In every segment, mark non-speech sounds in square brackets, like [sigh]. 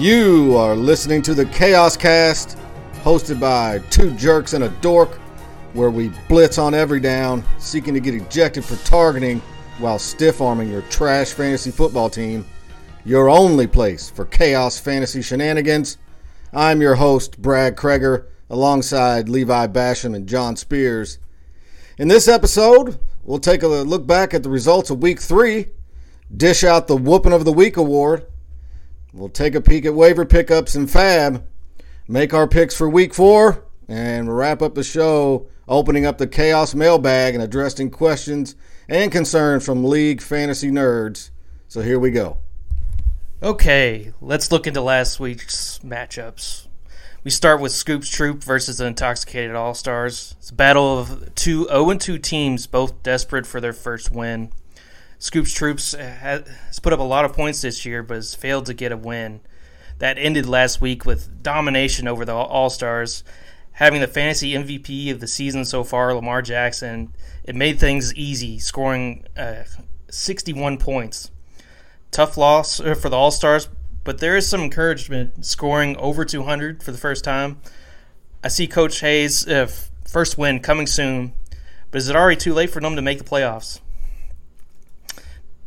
You are listening to the Chaos Cast, hosted by two jerks and a dork, where we blitz on every down, seeking to get ejected for targeting while stiff arming your trash fantasy football team. Your only place for chaos fantasy shenanigans. I'm your host, Brad Kreger, alongside Levi Basham and John Spears. In this episode, we'll take a look back at the results of week three, dish out the Whooping of the Week award, We'll take a peek at waiver pickups and fab, make our picks for week four, and wrap up the show opening up the chaos mailbag and addressing questions and concerns from league fantasy nerds. So here we go. Okay, let's look into last week's matchups. We start with Scoops Troop versus the Intoxicated All Stars. It's a battle of two 0 2 teams, both desperate for their first win. Scoops Troops has put up a lot of points this year, but has failed to get a win. That ended last week with domination over the All Stars, having the fantasy MVP of the season so far, Lamar Jackson. It made things easy, scoring uh, 61 points. Tough loss uh, for the All Stars, but there is some encouragement, scoring over 200 for the first time. I see Coach Hayes' uh, first win coming soon, but is it already too late for them to make the playoffs?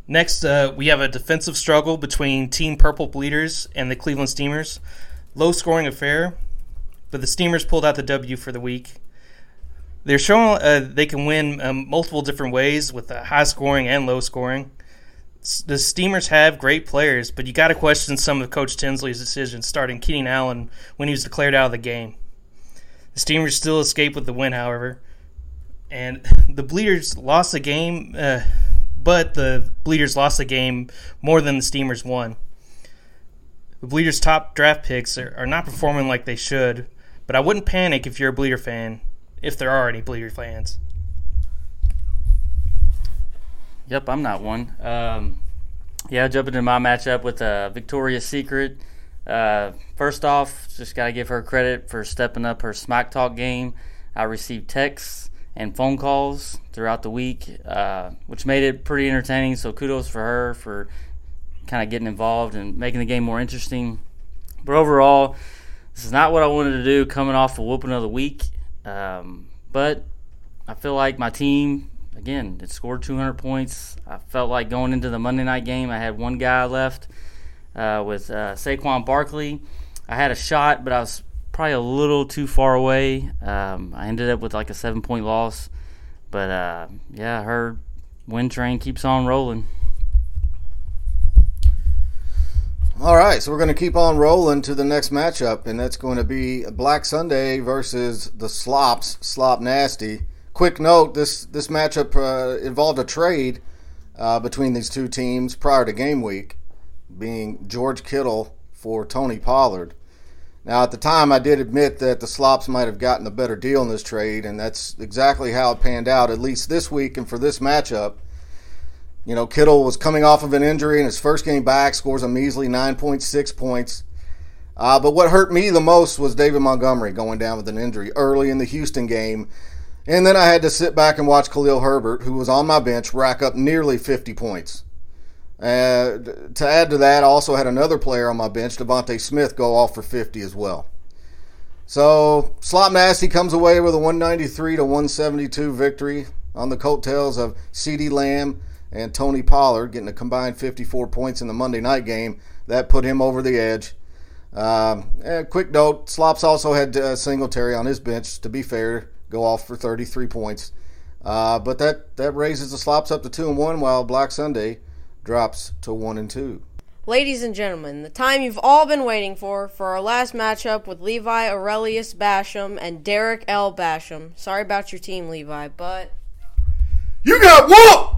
Next, uh, we have a defensive struggle between Team Purple Bleeders and the Cleveland Steamers. Low scoring affair, but the Steamers pulled out the W for the week. They're showing uh, they can win um, multiple different ways with high scoring and low scoring. The Steamers have great players, but you got to question some of Coach Tinsley's decisions starting Keenan Allen when he was declared out of the game. The Steamers still escape with the win, however, and [laughs] the Bleeders lost the game. Uh, but the Bleeders lost the game more than the Steamers won. The Bleeders' top draft picks are, are not performing like they should, but I wouldn't panic if you're a Bleeder fan, if there are any Bleeder fans. Yep, I'm not one. Um, yeah, jumping into my matchup with uh, Victoria's Secret. Uh, first off, just got to give her credit for stepping up her smack talk game. I received texts and phone calls throughout the week, uh, which made it pretty entertaining. So kudos for her for kind of getting involved and making the game more interesting. But overall, this is not what I wanted to do coming off the whooping of the week. Um, but I feel like my team, again, it scored 200 points. I felt like going into the Monday night game, I had one guy left uh, with uh, Saquon Barkley. I had a shot, but I was probably a little too far away. Um, I ended up with like a seven point loss, but uh, yeah, her win train keeps on rolling. All right, so we're going to keep on rolling to the next matchup, and that's going to be Black Sunday versus the Slops, Slop Nasty. Quick note: this this matchup uh, involved a trade uh, between these two teams prior to game week, being George Kittle for Tony Pollard. Now, at the time, I did admit that the Slops might have gotten a better deal in this trade, and that's exactly how it panned out, at least this week and for this matchup. You know, Kittle was coming off of an injury in his first game back, scores a measly 9.6 points. Uh, but what hurt me the most was David Montgomery going down with an injury early in the Houston game. And then I had to sit back and watch Khalil Herbert, who was on my bench, rack up nearly 50 points. Uh, to add to that, I also had another player on my bench, DeVonta Smith, go off for 50 as well. So Slop Nasty comes away with a 193 to 172 victory on the coattails of CeeDee Lamb and Tony Pollard getting a combined 54 points in the Monday night game. That put him over the edge. Um, quick note: Slops also had uh, Singletary on his bench. To be fair, go off for 33 points. Uh, but that that raises the Slops up to two and one, while Black Sunday drops to 1 and 2. Ladies and gentlemen, the time you've all been waiting for for our last matchup with Levi Aurelius Basham and Derek L. Basham. Sorry about your team, Levi, but. You got whooped!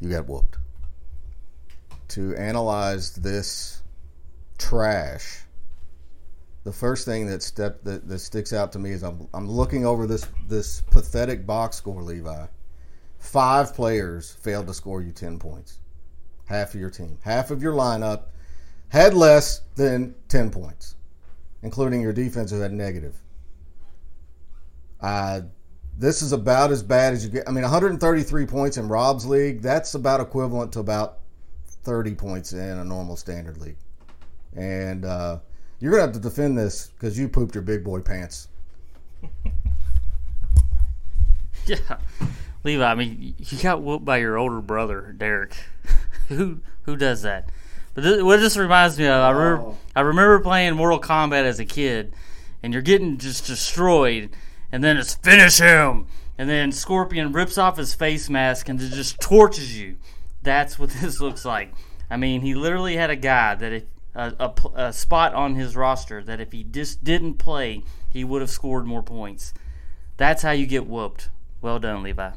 You got whooped. To analyze this trash, the first thing that step that, that sticks out to me is I'm, I'm looking over this this pathetic box score, Levi five players failed to score you 10 points. Half of your team, half of your lineup had less than 10 points, including your defense who had negative. Uh, this is about as bad as you get. I mean, 133 points in Rob's league, that's about equivalent to about 30 points in a normal standard league. And uh, you're going to have to defend this because you pooped your big boy pants. [laughs] Yeah, Levi. I mean, you got whooped by your older brother, Derek. [laughs] who who does that? But this, what this reminds me of, I remember Oh. I remember playing Mortal Kombat as a kid, and you're getting just destroyed, and then it's finish him, and then Scorpion rips off his face mask and just torches you. That's what [laughs] this looks like. I mean, he literally had a guy that if a, a, a spot on his roster that if he just didn't play, he would have scored more points. That's how you get whooped. Well done, Levi.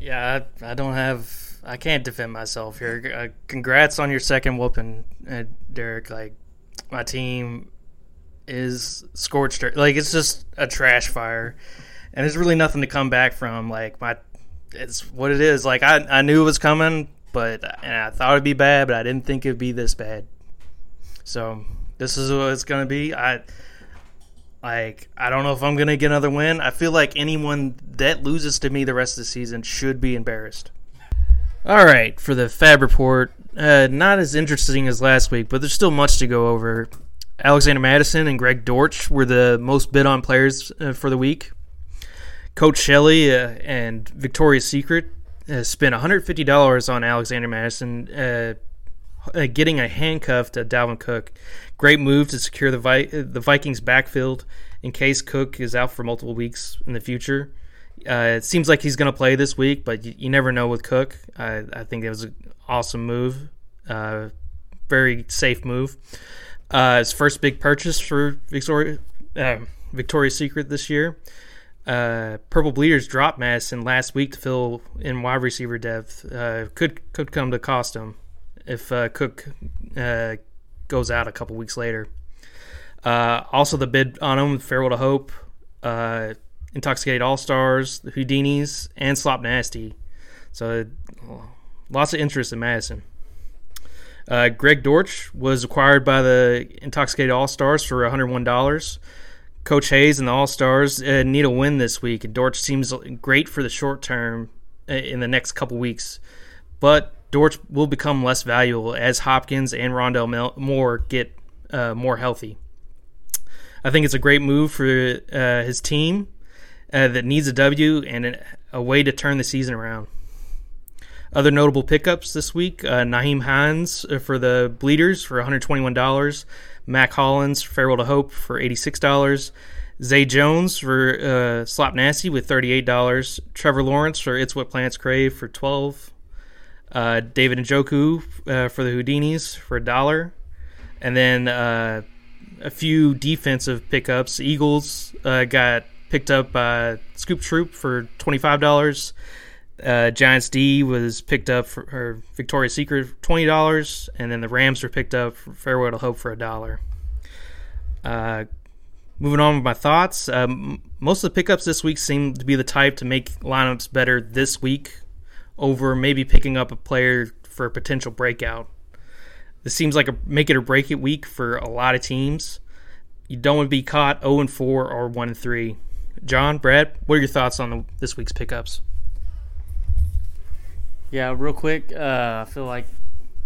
Yeah, I, I don't have. I can't defend myself here. Uh, congrats on your second whooping, uh, Derek. Like my team is scorched. Like it's just a trash fire, and there's really nothing to come back from. Like my, it's what it is. Like I, I knew it was coming, but and I thought it'd be bad, but I didn't think it'd be this bad. So this is what it's gonna be. I. Like I don't know if I'm gonna get another win. I feel like anyone that loses to me the rest of the season should be embarrassed. All right, for the Fab report, uh, not as interesting as last week, but there's still much to go over. Alexander Mattison and Greg Dortch were the most bid on players uh, for the week. Coach Shelley uh, and Victoria's Secret uh, spent $150 on Alexander Mattison, uh, uh, getting a handcuff to Dalvin Cook. Great move to secure the Vi- the Vikings backfield in case Cook is out for multiple weeks in the future. Uh, it seems like he's going to play this week, but you, you never know with Cook. I, I think it was an awesome move, uh, very safe move. Uh, his first big purchase for Victoria uh, Victoria's Secret this year. Uh, Purple Bleeders dropped Mattison last week to fill in wide receiver depth. Uh, could could come to cost him if uh, Cook goes out a couple weeks later. Uh, also, the bid on him, Farewell to Hope, uh, Intoxicated All Stars, the Houdinis, and Slop Nasty. So, lots of interest in Mattison. Uh, Greg Dortch was acquired by the Intoxicated All Stars for $101. Coach Hayes and the All Stars uh, need a win this week, and Dortch seems great for the short term uh, in the next couple weeks. But Dortch will become less valuable as Hopkins and Rondale Moore get uh, more healthy. I think it's a great move for uh, his team uh, that needs a W and an, a way to turn the season around. Other notable pickups this week: uh, Nyheim Hines for the Bleeders for $121, Mack Hollins Farewell to Hope for $86, Zay Jones for uh, Slop Nasty with $38, Trevor Lawrence for It's What Plants Crave for 12, uh, David Njoku uh, for the Houdinis for a dollar, and then uh, a few defensive pickups. Eagles uh, got picked up by Scoop Troop for twenty-five dollars. Uh, Giants D was picked up for or Victoria's Secret for twenty dollars, and then the Rams were picked up for Farewell to Hope for a dollar. Uh, moving on with my thoughts, um, most of the pickups this week seem to be the type to make lineups better this week over maybe picking up a player for a potential breakout. This seems like a make it or break it week for a lot of teams. You don't want to be caught 0 and 4 or 1 and 3. John, Brad, what are your thoughts on the, this week's pickups? Yeah, real quick, uh, I feel like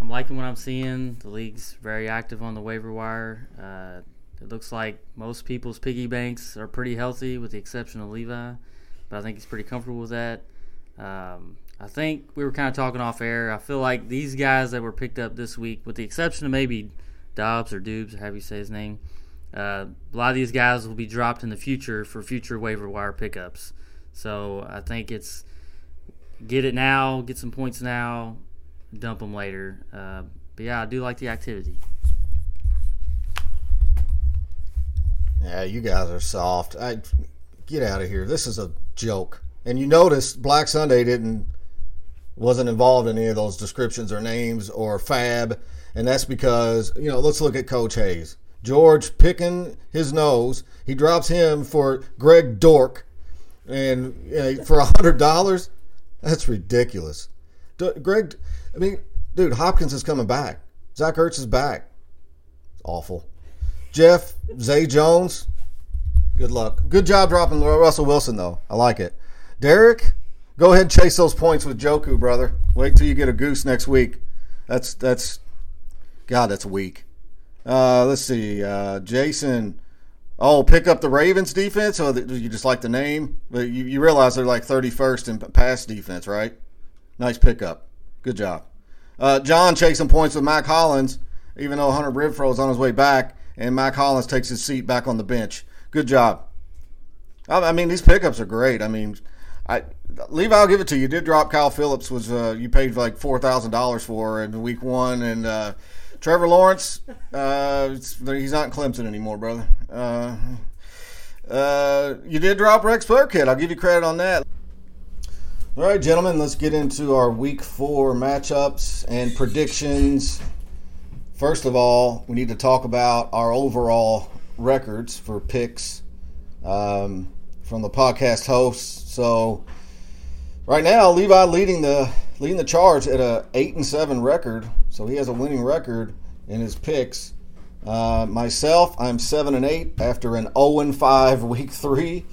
I'm liking what I'm seeing. The league's very active on the waiver wire. Uh, it looks like most people's piggy banks are pretty healthy, with the exception of Levi. But I think he's pretty comfortable with that. Um, I think we were kind of talking off air. I feel like these guys that were picked up this week, with the exception of maybe Dobbs or Dubes, or however you say his name, uh, a lot of these guys will be dropped in the future for future waiver wire pickups. So I think it's get it now, get some points now, dump them later. Uh, but yeah, I do like the activity. Yeah, you guys are soft. I get out of here. This is a joke. And you notice Black Sunday didn't wasn't involved in any of those descriptions or names or fab, and that's because you know. Let's look at Coach Hayes. George picking his nose. He drops him for Greg Dortch, and you know, for a hundred dollars, that's ridiculous. D- Greg, I mean, dude, Hopkins is coming back. Zach Ertz is back. Awful. Jeff, Zay Jones, good luck. Good job dropping Russell Wilson, though. I like it. Derek, Go ahead and chase those points with Njoku, brother. Wait till you get a goose next week. That's that's God, that's weak. Uh, let's see. Uh, Jason. Oh, pick up the Ravens defense, or you just like the name? But you, you realize they're like 31st in pass defense, right? Nice pickup. Good job. Uh, John chasing points with Mack Hollins, even though Hunter Renfrow is on his way back, and Mack Hollins takes his seat back on the bench. Good job. I mean, these pickups are great. I mean, I Levi, I'll give it to you. You did drop Kyle Phillips, was uh, you paid like four thousand dollars for in week one, and uh, Trevor Lawrence, uh, he's not in Clemson anymore, brother. Uh, uh, you did drop Rex Burkhead. I'll give you credit on that. All right, gentlemen, let's get into our week four matchups and predictions. First of all, we need to talk about our overall records for picks um, from the podcast hosts. So, right now, Levi leading the leading the charge at a eight and seven record. So he has a winning record in his picks. Uh, myself, I'm seven and eight after an 0 and five [laughs] week three,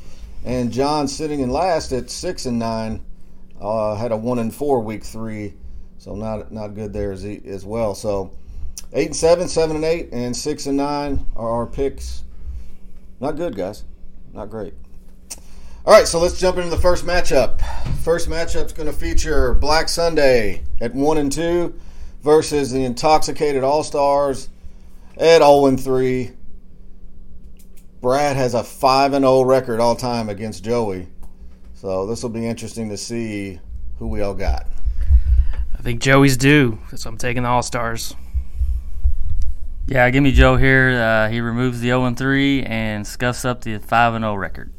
and John sitting in last at six and nine uh, had a one and four week three, so not not good there as, as well. So eight and seven, seven and eight, and six and nine are our picks. Not good, guys. Not great. All right, so let's jump into the first matchup. First matchup's going to feature Black Sunday at one and two versus the intoxicated All Stars at zero and three. Brad has a five and zero oh record all time against Joey. So this will be interesting to see who we all got. I think Joey's due, so I'm taking the All Stars. Yeah, give me Joe here. Uh, he removes the 0 and 3 and scuffs up the 5 and 0 record.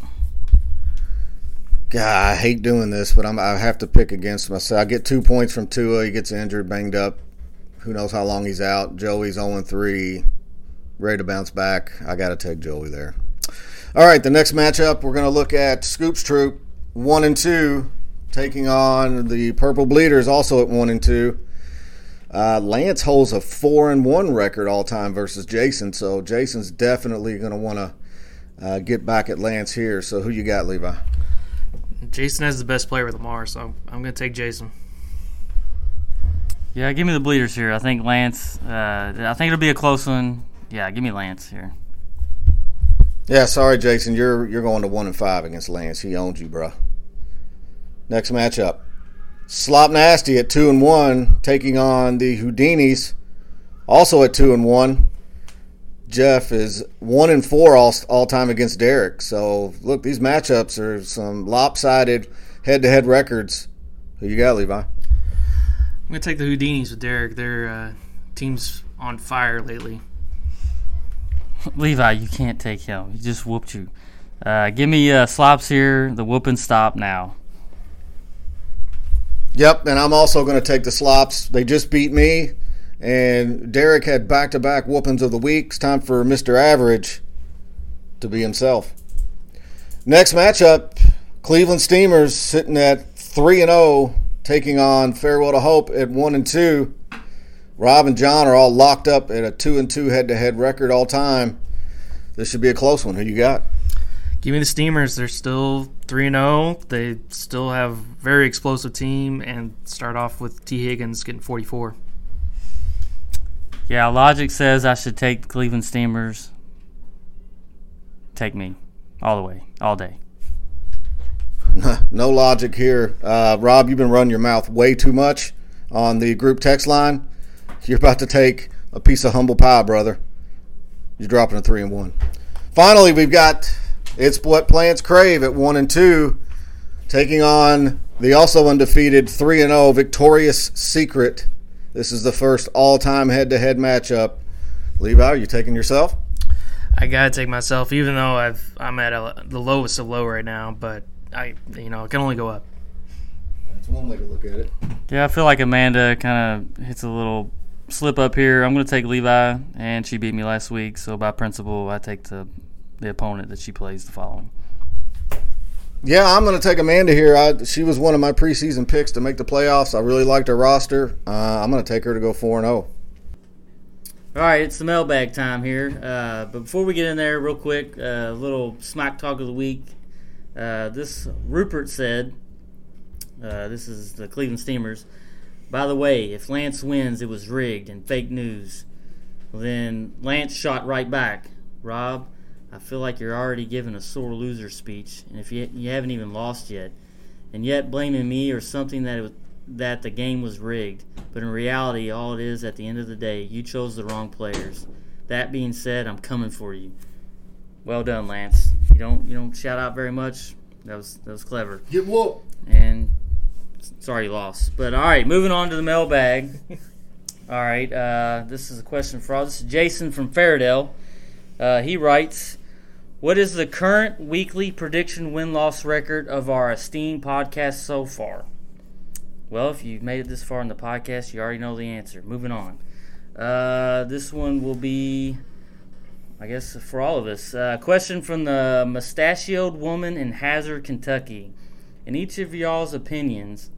God, I hate doing this, but I'm, I have to pick against myself. I get two points from Tua. He gets injured, banged up. Who knows how long he's out? Joey's 0 3, ready to bounce back. I got to take Joey there. All right, the next matchup, we're going to look at Scoops Troop one and two, taking on the Purple Bleeders, also at one and two. Uh, Lance holds a four and one record all time versus Jason, so Jason's definitely going to want to uh, get back at Lance here. So who you got, Levi? Jason has the best player with Lamar, so I'm going to take Jason. Yeah, give me the bleeders here. I think Lance. Uh, I think it'll be a close one. Yeah, give me Lance here. Yeah, sorry, Jason. You're you're going to one and five against Lance. He owns you, bro. Next matchup, Slop Nasty at two and one, taking on the Houdinis, also at two and one. Jeff is one and four all all time against Derek. So look, these matchups are some lopsided head to head records. Who you got, Levi? I'm gonna take the Houdinis with Derek. Their uh, team's on fire lately. [laughs] Levi, you can't take him. He just whooped you. Uh, give me uh, slops here. The whooping stop now. Yep, and I'm also going to take the slops. They just beat me, and Derek had back-to-back whoopings of the week. It's time for Mr. Average to be himself. Next matchup, Cleveland Steamers sitting at three and zero, oh, taking on Farewell to Hope at one and two. Rob and John are all locked up at a two and two head to head record all time. This should be a close one. Who you got? Give me the Steamers. They're still three and zero. Oh. They still have very explosive team and start off with T. Higgins getting forty four. Yeah, logic says I should take Cleveland Steamers. Take me all the way, all day. [laughs] No logic here. Uh, Rob, you've been running your mouth way too much on the group text line. You're about to take a piece of humble pie, brother. You're dropping a three and one. Finally, we've got it's what plants crave at one and two, taking on the also undefeated three and zero oh victorious Secret. This is the first all-time head-to-head matchup. Levi, are you taking yourself? I gotta take myself, even though I've I'm at a, the lowest of low right now. But I, you know, it can only go up. That's one way to look at it. Yeah, I feel like Amanda kind of hits a little slip up here. I'm going to take Levi, and she beat me last week, so by principle, I take the the opponent that she plays the following. Yeah, I'm going to take Amanda here. I, she was one of my preseason picks to make the playoffs. I really liked her roster. Uh, I'm going to take her to go four and zero. Oh. All right, it's the mailbag time here. Uh, but before we get in there, real quick, a uh, little smack talk of the week. Uh, this Rupert said Uh, this is the Cleveland Steamers. By the way, if Lance wins, it was rigged and fake news. Well, then Lance shot right back. Rob, I feel like you're already giving a sore loser speech, and if you you haven't even lost yet, and yet blaming me or something that it was, that the game was rigged. But in reality, all it is at the end of the day, you chose the wrong players. That being said, I'm coming for you. Well done, Lance. You don't you don't shout out very much. That was that was clever. Get whooped. And sorry you lost. But all right, moving on to the mailbag. [laughs] all right, uh, this is a question for all. This is Jason from Fairdale. Uh, he writes, "What is the current weekly prediction win loss record of our esteemed podcast so far?" Well, if you've made it this far in the podcast, you already know the answer. Moving on. Uh, this one will be, I guess, for all of us. Uh, question from the mustachioed woman in Hazard, Kentucky. In each of y'all's opinions,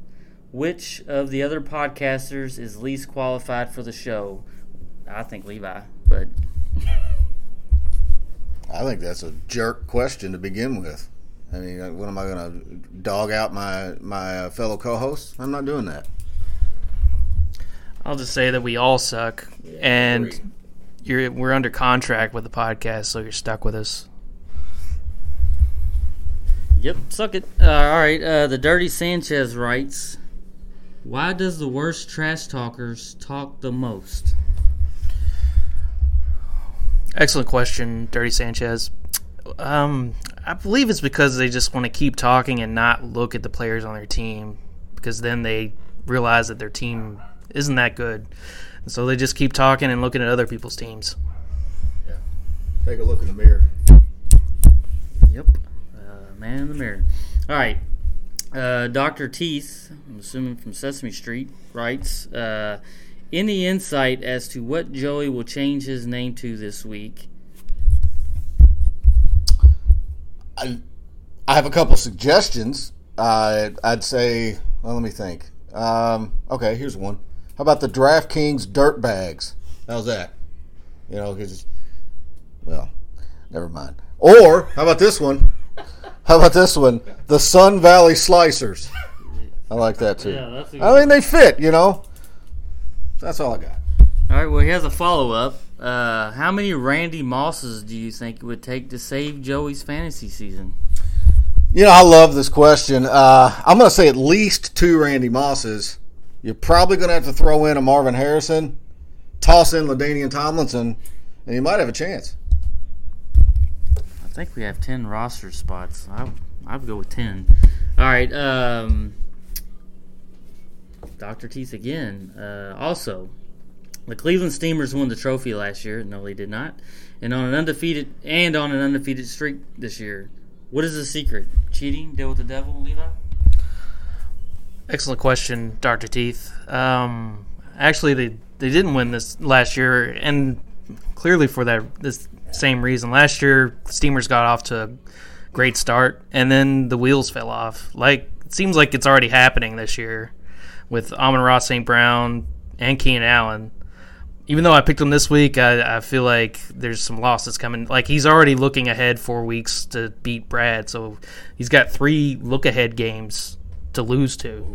which of the other podcasters is least qualified for the show? I think Levi, but I think that's a jerk question to begin with. I mean, uh, what am I going to dog out my my uh, fellow co-hosts? I'm not doing that. I'll just say that we all suck, and you're we're under contract with the podcast, so you're stuck with us. Yep, suck it. Uh, all right, uh, the Dirty Sanchez writes, "Why does the worst trash talkers talk the most?" Excellent question, Dirty Sanchez. Um, I believe it's because they just want to keep talking and not look at the players on their team, because then they realize that their team isn't that good, and so they just keep talking and looking at other people's teams. Yeah. Take a look in the mirror. Yep, uh, man in the mirror. All right, uh, Doctor Teeth, I'm assuming from Sesame Street, writes, uh, "Any insight as to what Joey will change his name to this week?" I, I have a couple suggestions. Uh, I'd say, well, let me think. Um, okay, here's one. How about the DraftKings Dirt Bags? How's that? You know, because, well, never mind. Or how about this one? How about this one? The Sun Valley Slicers. I like that too. Yeah, that's a good I mean, they fit. You know. That's all I got. All right, well, here's a follow up. Uh, how many Randy Mosses do you think it would take to save Joey's fantasy season? You know, I love this question. Uh, I'm going to say at least two Randy Mosses. You're probably going to have to throw in a Marvin Harrison, toss in LaDainian Tomlinson, and you might have a chance. I think we have 10 roster spots. I, I'd go with 10. All right. Um, Dr. Teeth again. Uh, also, the Cleveland Steamers won the trophy last year. No, they did not. And on an undefeated and on an undefeated streak this year. What is the secret? Cheating? Deal with the devil, Levi? Excellent question, Doctor Teeth. Um, actually, they they didn't win this last year, and clearly for that this same reason. Last year, Steamers got off to a great start, and then the wheels fell off. Like it seems like it's already happening this year with Amon-Ra St. Brown and Keenan Allen. Even though I picked him this week, I, I feel like there's some losses coming. Like he's already looking ahead four weeks to beat Brad, so he's got three look ahead games to lose to.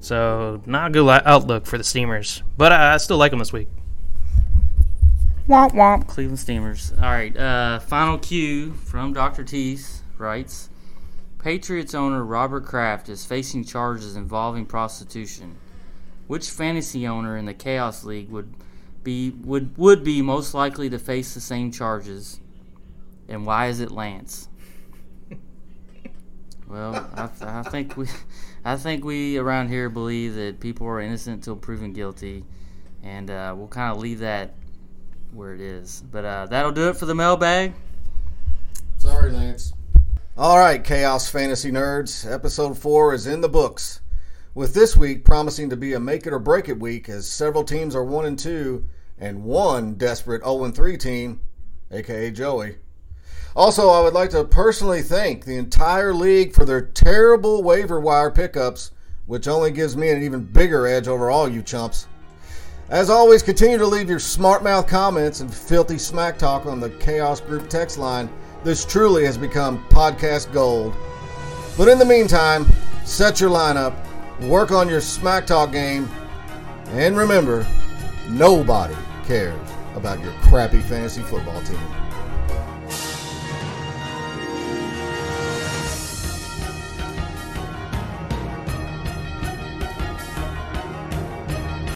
So not a good li- outlook for the Steamers, but I, I still like them this week. Womp womp. Cleveland Steamers. All right. Uh, final cue from Dr. Teeth writes Patriots owner Robert Kraft is facing charges involving prostitution. Which fantasy owner in the Chaos League would be would would be most likely to face the same charges? And why is it Lance? [laughs] Well, I, th- I think we, I think we around here believe that people are innocent until proven guilty, and uh, we'll kind of leave that where it is. But uh, that'll do it for the mailbag. Sorry, Lance. All right, Chaos Fantasy Nerds. Episode 4 is in the books. With this week promising to be a make it or break it week as several teams are 1 and 2 and one desperate 0 and 3 team, aka Joey. Also, I would like to personally thank the entire league for their terrible waiver wire pickups, which only gives me an even bigger edge over all you chumps. As always, continue to leave your smart mouth comments and filthy smack talk on the Chaos Group text line. This truly has become podcast gold. But in the meantime, set your lineup, work on your smack talk game, and remember, nobody cares about your crappy fantasy football team.